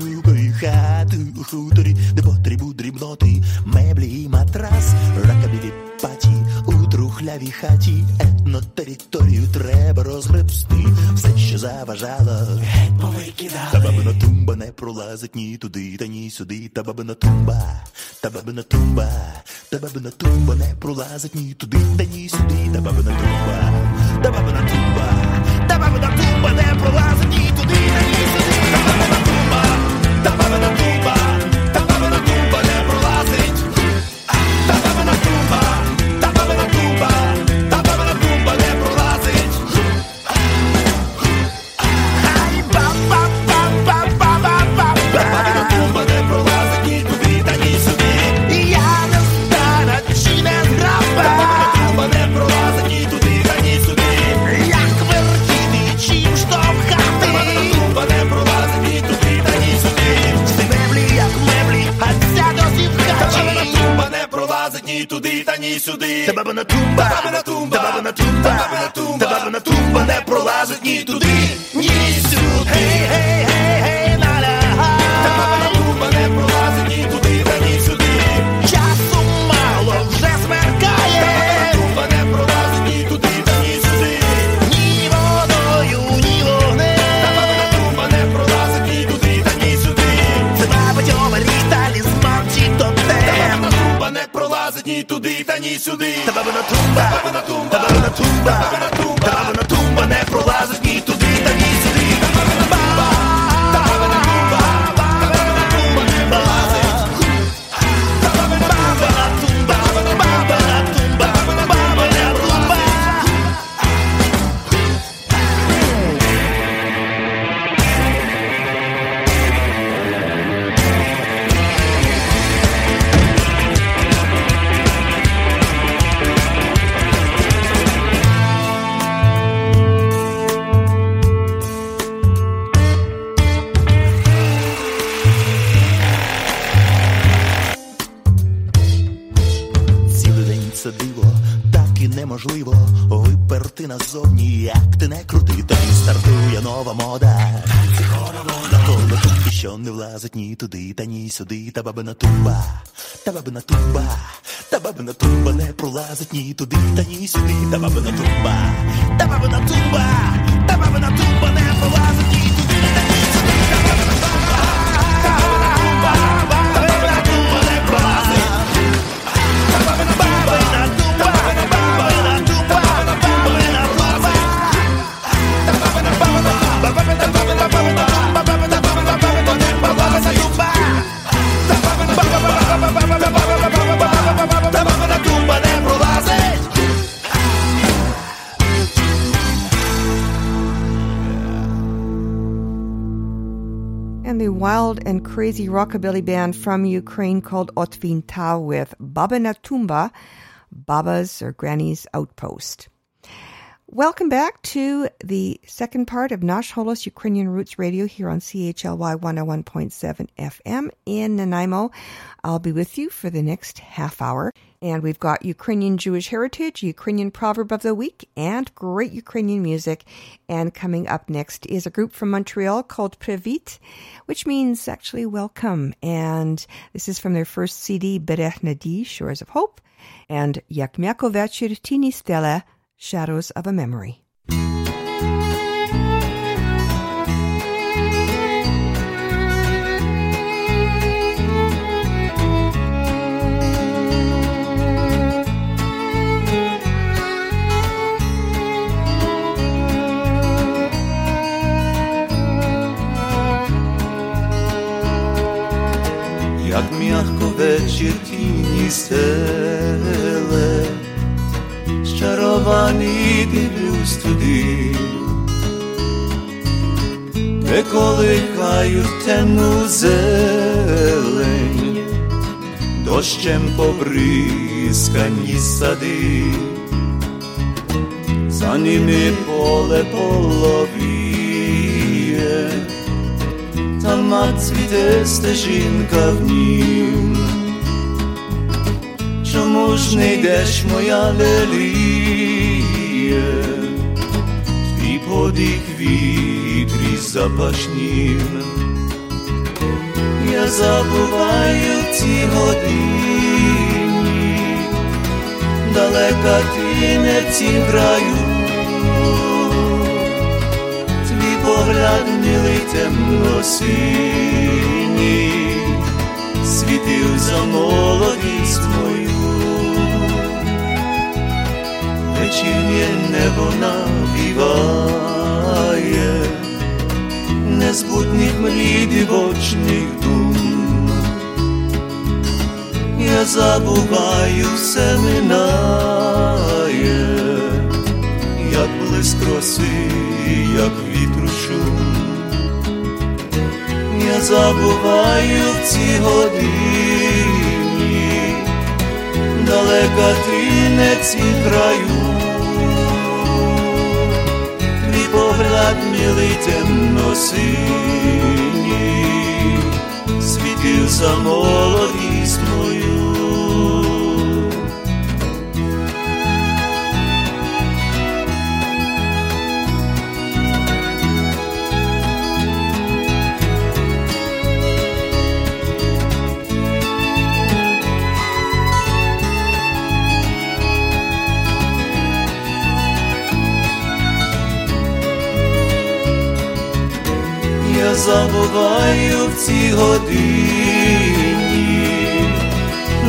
онукої хати у хуторі, де потрібу дрібноти, меблі і матрас, ракабілі паті у трухлявій хаті, етно територію треба розгребсти, все, що заважало, геть повикидали. Та бабина тумба не пролазить ні туди, та ні сюди, та бабина тумба, та бабина тумба, та бабина тумба не пролазить ні туди, та ні сюди, та бабина тумба, та бабина тумба, та бабина тумба не пролазить ні туди, та ні сюди, та бабина нова мода. Навколо тут що не влазить ні туди, та ні сюди, та бабина тумба, та бабина тумба, та бабина тумба не пролазить ні туди, та ні сюди, та бабина тумба, та бабина тумба, та бабина тумба не пролазить ні туди, та ні сюди, та бабина тумба, та wild and crazy rockabilly band from Ukraine called Ot Vinta with Baba Natumba, Baba's or Granny's Outpost. Welcome back to the second part of Nash Holos Ukrainian Roots Radio here on CHLY 101.7 FM in Nanaimo. I'll be with you for the next half hour. And we've got Ukrainian Jewish heritage, Ukrainian proverb of the week, and great Ukrainian music. And coming up next is a group from Montreal called Previt, which means actually welcome. And this is from their first CD, Berech Nadi, Shores of Hope, and Jak Miako Večer Tini Stella, Shadows of a Memory. M'яко стеле, Щарований дивлюсь туди, де колихають темну зелень, дощем побризкані сади, за ними поле половіє, там мат цвіте стежинка в нім. Ж не йдеш, моя леліє, твій молодих вітрі запашнім. Я забуваю ці годині, далека ти не в цім твій погляд милий темно синій, світив за молодість мою вечірнє небо навіває, незбутніх мрій дивочних дум. Я забуваю, все минає, як блиск роси, як вітру шум. Я забуваю в ці годині, далека ти не краю. владніли темно синий світив за молодість мою. Забуваю в ці годині,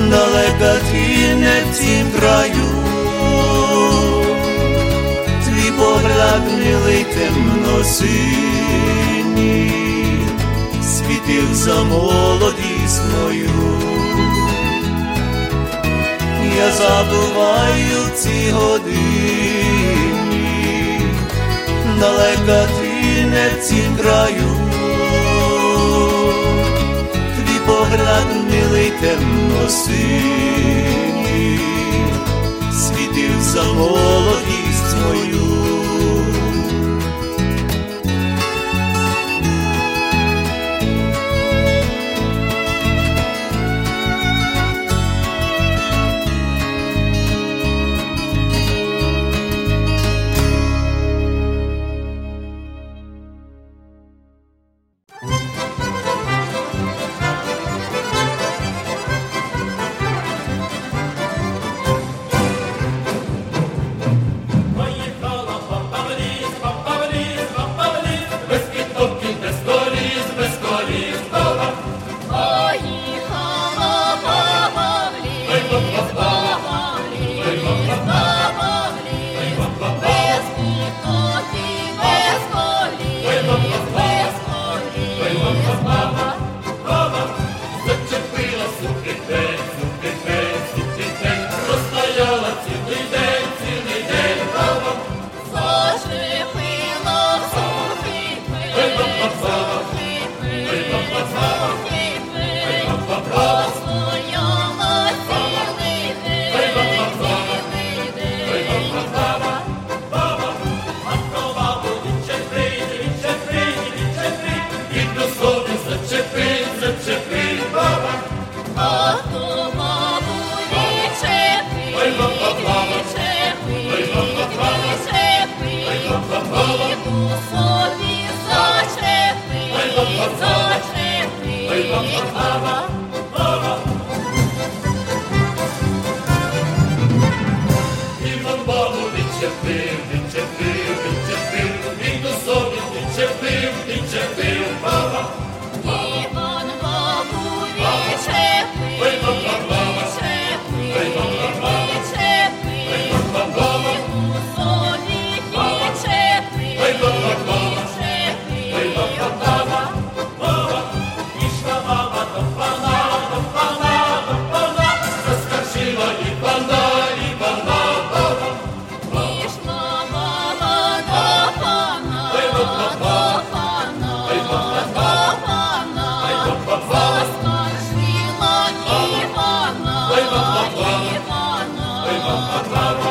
далека ти не в тім краю, твій погляд милий темно синій, світив за молодість мою. Я забуваю в ці годині, далека ти не в цім краю, погляд милий темно синій, світив за молодість мою. Baba. Oi, vamos lá.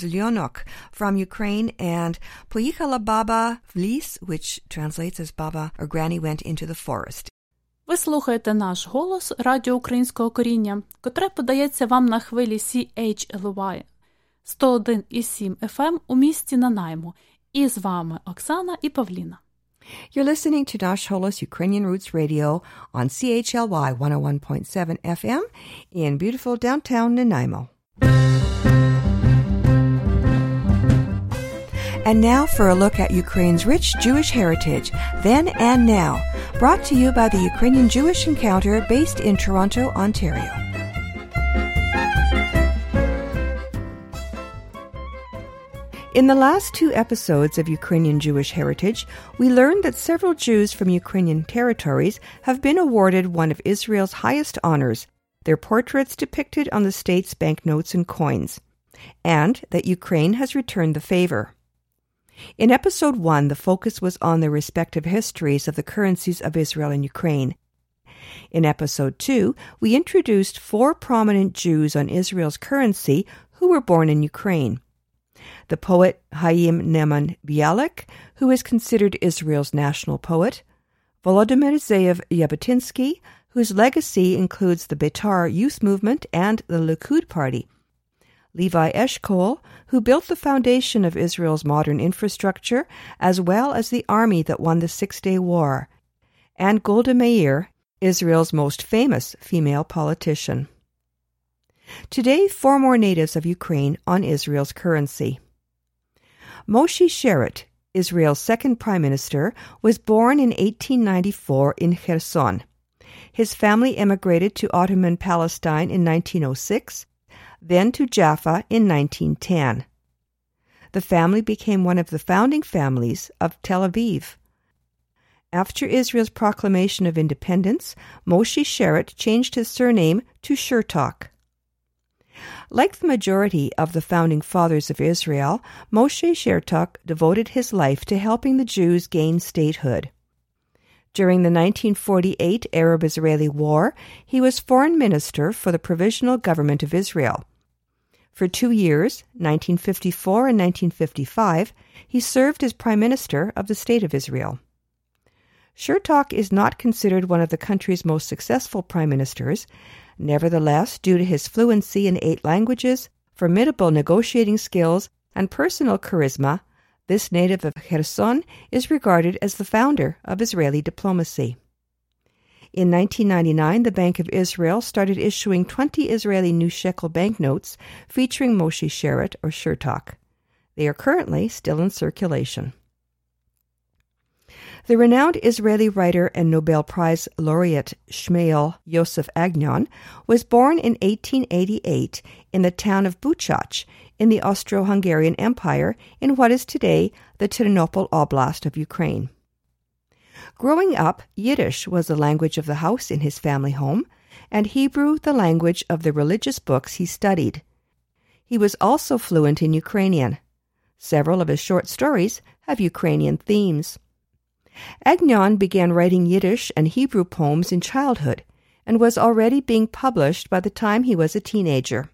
That was Lyonok from Ukraine and Poyichala Baba в ліс, which translates as Baba or Granny went into the forest. Ви слухаєте наш голос Радіо Українського коріння, котре подається вам на хвилі CHLY 101,7 FM у місті Нанаймо. І з вами Оксана і Павліна. You're listening to Nash Holos Ukrainian Roots Radio on CHLY 101.7 FM in beautiful downtown Nanaimo. And now for a look at Ukraine's rich Jewish heritage, then and now, brought to you by the Ukrainian Jewish Encounter based in Toronto, Ontario. In the last two episodes of Ukrainian Jewish Heritage, we learned that several Jews from Ukrainian territories have been awarded one of Israel's highest honors, their portraits depicted on the state's banknotes and coins, and that Ukraine has returned the favor. In episode 1, the focus was on the respective histories of the currencies of Israel and Ukraine. In episode 2, we introduced four prominent Jews on Israel's currency who were born in Ukraine the poet Haim Nahman Bialik, who is considered Israel's national poet, Volodymyr Zeev Jabotinsky, whose legacy includes the Beitar youth movement and the Likud party, Levi Eshkol, who built the foundation of Israel's modern infrastructure, as well as the army that won the Six Day War, and Golda Meir, Israel's most famous female politician. Today, four more natives of Ukraine on Israel's currency. Moshe Sharett, Israel's second prime minister, was born in 1894 in Kherson. His family emigrated to Ottoman Palestine in 1906, then to Jaffa in 1910. The family became one of the founding families of Tel Aviv. After Israel's proclamation of independence, Moshe Sharett changed his surname to Shertok. Like the majority of the founding fathers of Israel, Moshe Shertok devoted his life to helping the Jews gain statehood. During the 1948 Arab Israeli War, he was foreign minister for the Provisional Government of Israel. For two years, 1954 and 1955, he served as Prime Minister of the State of Israel. Shertok is not considered one of the country's most successful prime ministers. Nevertheless, due to his fluency in eight languages, formidable negotiating skills, and personal charisma, this native of Kherson is regarded as the founder of Israeli diplomacy. In 1999, the Bank of Israel started issuing 20 Israeli new shekel banknotes featuring Moshe Sharett or Shertok. They are currently still in circulation. The renowned Israeli writer and Nobel Prize laureate Shmuel Yosef Agnon was born in 1888 in the town of Buchach in the Austro-Hungarian Empire in what is today the Ternopil Oblast of Ukraine. Growing up, Yiddish was the language of the house in his family home, and Hebrew the language of the religious books he studied. He was also fluent in Ukrainian. Several of his short stories have Ukrainian themes. Agnon began writing Yiddish and Hebrew poems in childhood and was already being published by the time he was a teenager.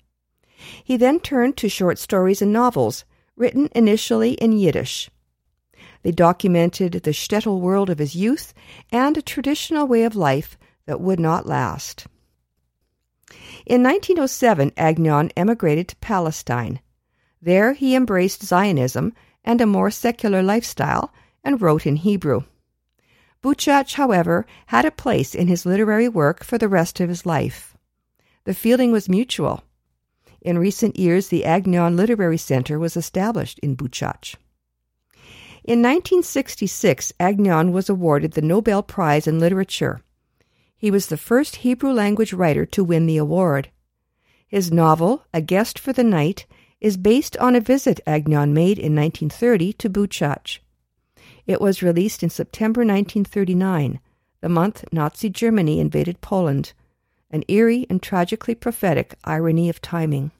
He then turned to short stories and novels, written initially in Yiddish. They documented the shtetl world of his youth and a traditional way of life that would not last. In 1907, Agnon emigrated to Palestine. There he embraced Zionism and a more secular lifestyle and wrote in Hebrew. Buchach, however, had a place in his literary work for the rest of his life. The feeling was mutual. In recent years, the Agnon Literary Center was established in Buchach. In 1966, Agnon was awarded the Nobel Prize in Literature. He was the first Hebrew language writer to win the award. His novel, A Guest for the Night, is based on a visit Agnon made in 1930 to Buchach. It was released in September 1939, the month Nazi Germany invaded Poland, an eerie and tragically prophetic irony of timing.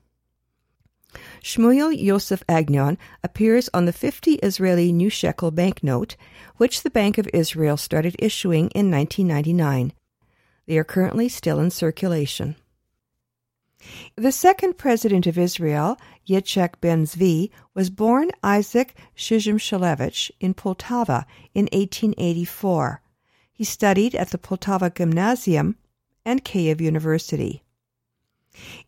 Shmuel Yosef Agnon appears on the 50 Israeli new shekel banknote, which the Bank of Israel started issuing in 1999. They are currently still in circulation. The second president of Israel, Yitzhak Ben Zvi, was born Isaac Shishim in Poltava in 1884. He studied at the Poltava Gymnasium and Kiev University.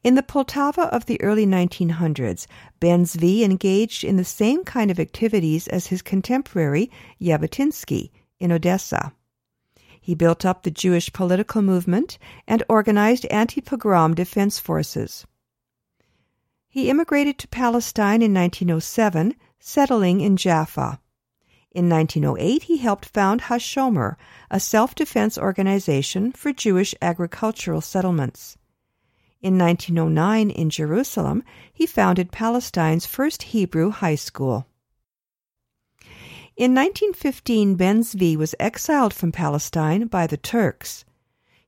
In the Poltava of the early 1900s, Ben Zvi engaged in the same kind of activities as his contemporary Jabotinsky in Odessa. He built up the Jewish political movement and organized anti pogrom defense forces. He immigrated to Palestine in 1907, settling in Jaffa. In 1908, he helped found Hashomer, a self defense organization for Jewish agricultural settlements. In 1909, in Jerusalem, he founded Palestine's first Hebrew high school. In 1915, Ben Zvi was exiled from Palestine by the Turks.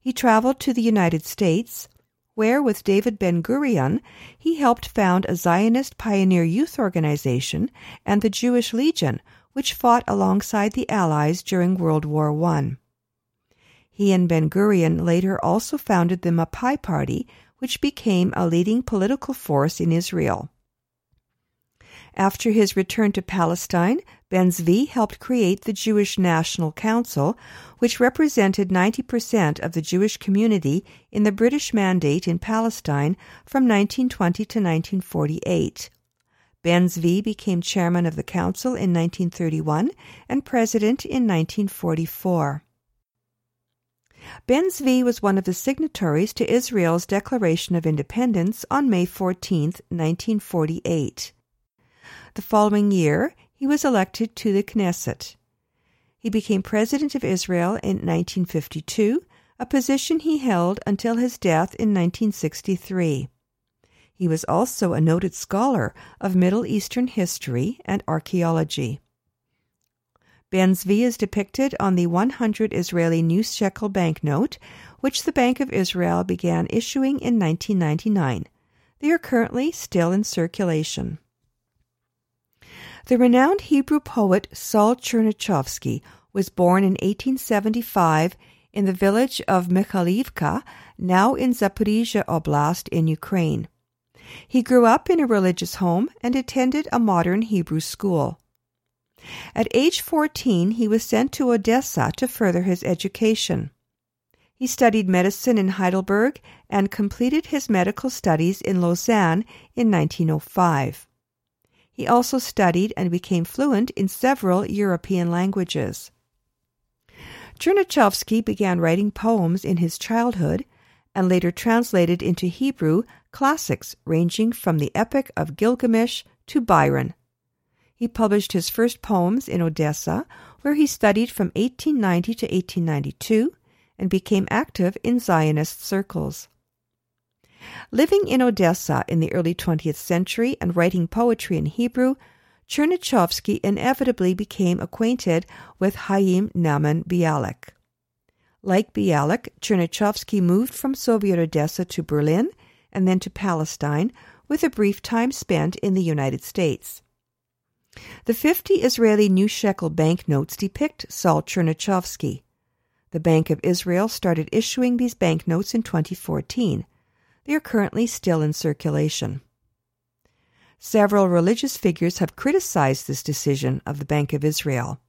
He traveled to the United States, where, with David Ben Gurion, he helped found a Zionist pioneer youth organization and the Jewish Legion, which fought alongside the Allies during World War I. He and Ben Gurion later also founded the Mapai Party, which became a leading political force in Israel. After his return to Palestine, Ben Zvi helped create the Jewish National Council, which represented 90% of the Jewish community in the British Mandate in Palestine from 1920 to 1948. Ben Zvi became chairman of the council in 1931 and president in 1944. Ben Zvi was one of the signatories to Israel's Declaration of Independence on May 14, 1948. The following year, he was elected to the Knesset. He became President of Israel in 1952, a position he held until his death in 1963. He was also a noted scholar of Middle Eastern history and archaeology. Ben Zvi is depicted on the 100 Israeli new shekel banknote, which the Bank of Israel began issuing in 1999. They are currently still in circulation. The renowned Hebrew poet Saul Chernychovsky was born in 1875 in the village of Mikhalivka, now in Zaporizhia Oblast in Ukraine. He grew up in a religious home and attended a modern Hebrew school. At age 14, he was sent to Odessa to further his education. He studied medicine in Heidelberg and completed his medical studies in Lausanne in 1905. He also studied and became fluent in several European languages. Chernychovsky began writing poems in his childhood and later translated into Hebrew classics ranging from the Epic of Gilgamesh to Byron. He published his first poems in Odessa, where he studied from 1890 to 1892 and became active in Zionist circles. Living in Odessa in the early 20th century and writing poetry in Hebrew, Chernychovsky inevitably became acquainted with Chaim Nahman Bialik. Like Bialik, Chernychovsky moved from Soviet Odessa to Berlin and then to Palestine, with a brief time spent in the United States. The 50 Israeli new shekel banknotes depict Saul Chernychovsky. The Bank of Israel started issuing these banknotes in 2014. They are currently still in circulation. Several religious figures have criticized this decision of the Bank of Israel.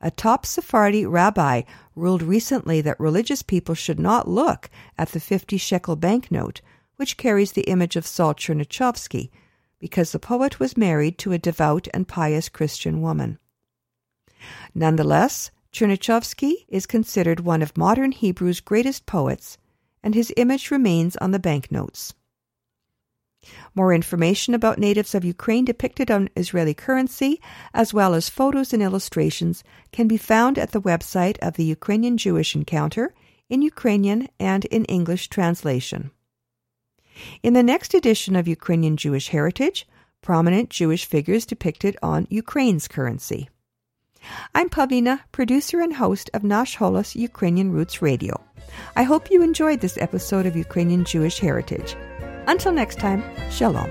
A top Sephardi rabbi ruled recently that religious people should not look at the 50 shekel banknote, which carries the image of Saul Chernychovsky, because the poet was married to a devout and pious Christian woman. Nonetheless, Chernychovsky is considered one of modern Hebrew's greatest poets, and his image remains on the banknotes. More information about natives of Ukraine depicted on Israeli currency, as well as photos and illustrations, can be found at the website of the Ukrainian Jewish Encounter in Ukrainian and in English translation. In the next edition of Ukrainian Jewish Heritage, prominent Jewish figures depicted on Ukraine's currency. I'm Pavlina, producer and host of Nash Holos Ukrainian Roots Radio. I hope you enjoyed this episode of Ukrainian Jewish Heritage. Until next time, Shalom.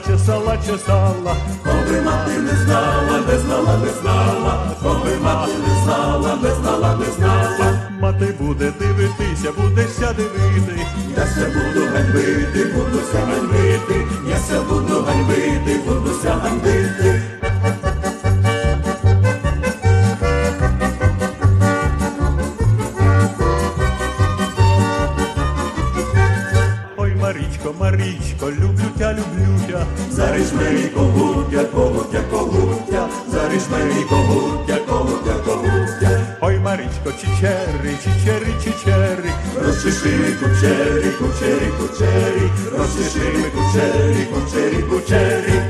чесала, чесала, чесала, коли мати не знала, не знала, не знала, коли мати не знала, не знала, не знала. Мати буде дивитися, будеся дивити, я ся буду ганьбити, будуся ганьбити, Марічко, Марічко, люблю тя, люблю тя, заріж мені когутя, когутя, когутя, заріж мені когутя, когутя, когутя. Ой, Марічко, чичери, чичери, чичери, розчеши ми кучері, кучері, кучері, розчеши ми кучері, кучері, кучері.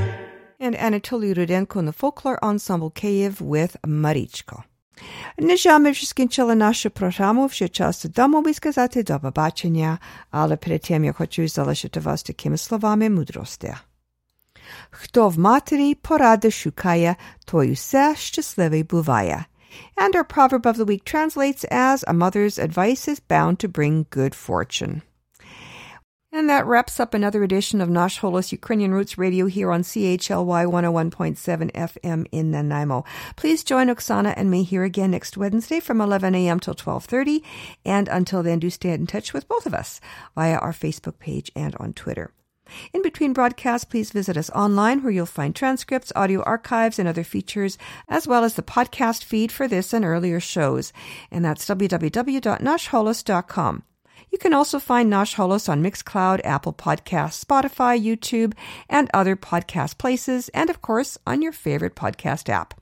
And Anatoly Rudenko and the Folklore Ensemble Kyiv with Marichko. Нежами вже скінчила нашу програму, вже час додому би сказати до побачення, але перед тим я хочу залишити вас такими словами мудрості. Хто в матері поради шукає, той усе щасливий буває. And our proverb of the week translates as a mother's advice is bound to bring good fortune. And that wraps up another edition of Nash Holos Ukrainian Roots Radio here on CHLY 101.7 FM in Nanaimo. Please join Oksana and me here again next Wednesday from 11 a.m. till 12.30. And until then, do stay in touch with both of us via our Facebook page and on Twitter. In between broadcasts, please visit us online where you'll find transcripts, audio archives, and other features, as well as the podcast feed for this and earlier shows. And that's www.nashholos.com. You can also find Nash Holos on Mixcloud, Apple Podcasts, Spotify, YouTube, and other podcast places, and of course on your favorite podcast app.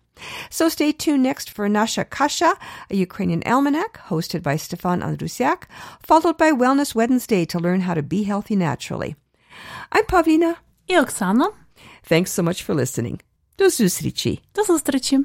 So stay tuned next for Nasha Kasha, a Ukrainian almanac hosted by Stefan Andrusiak, followed by Wellness Wednesday to learn how to be healthy naturally. I'm Pavlina. И Oksana. Thanks so much for listening. До зустрічі. До зустрічі.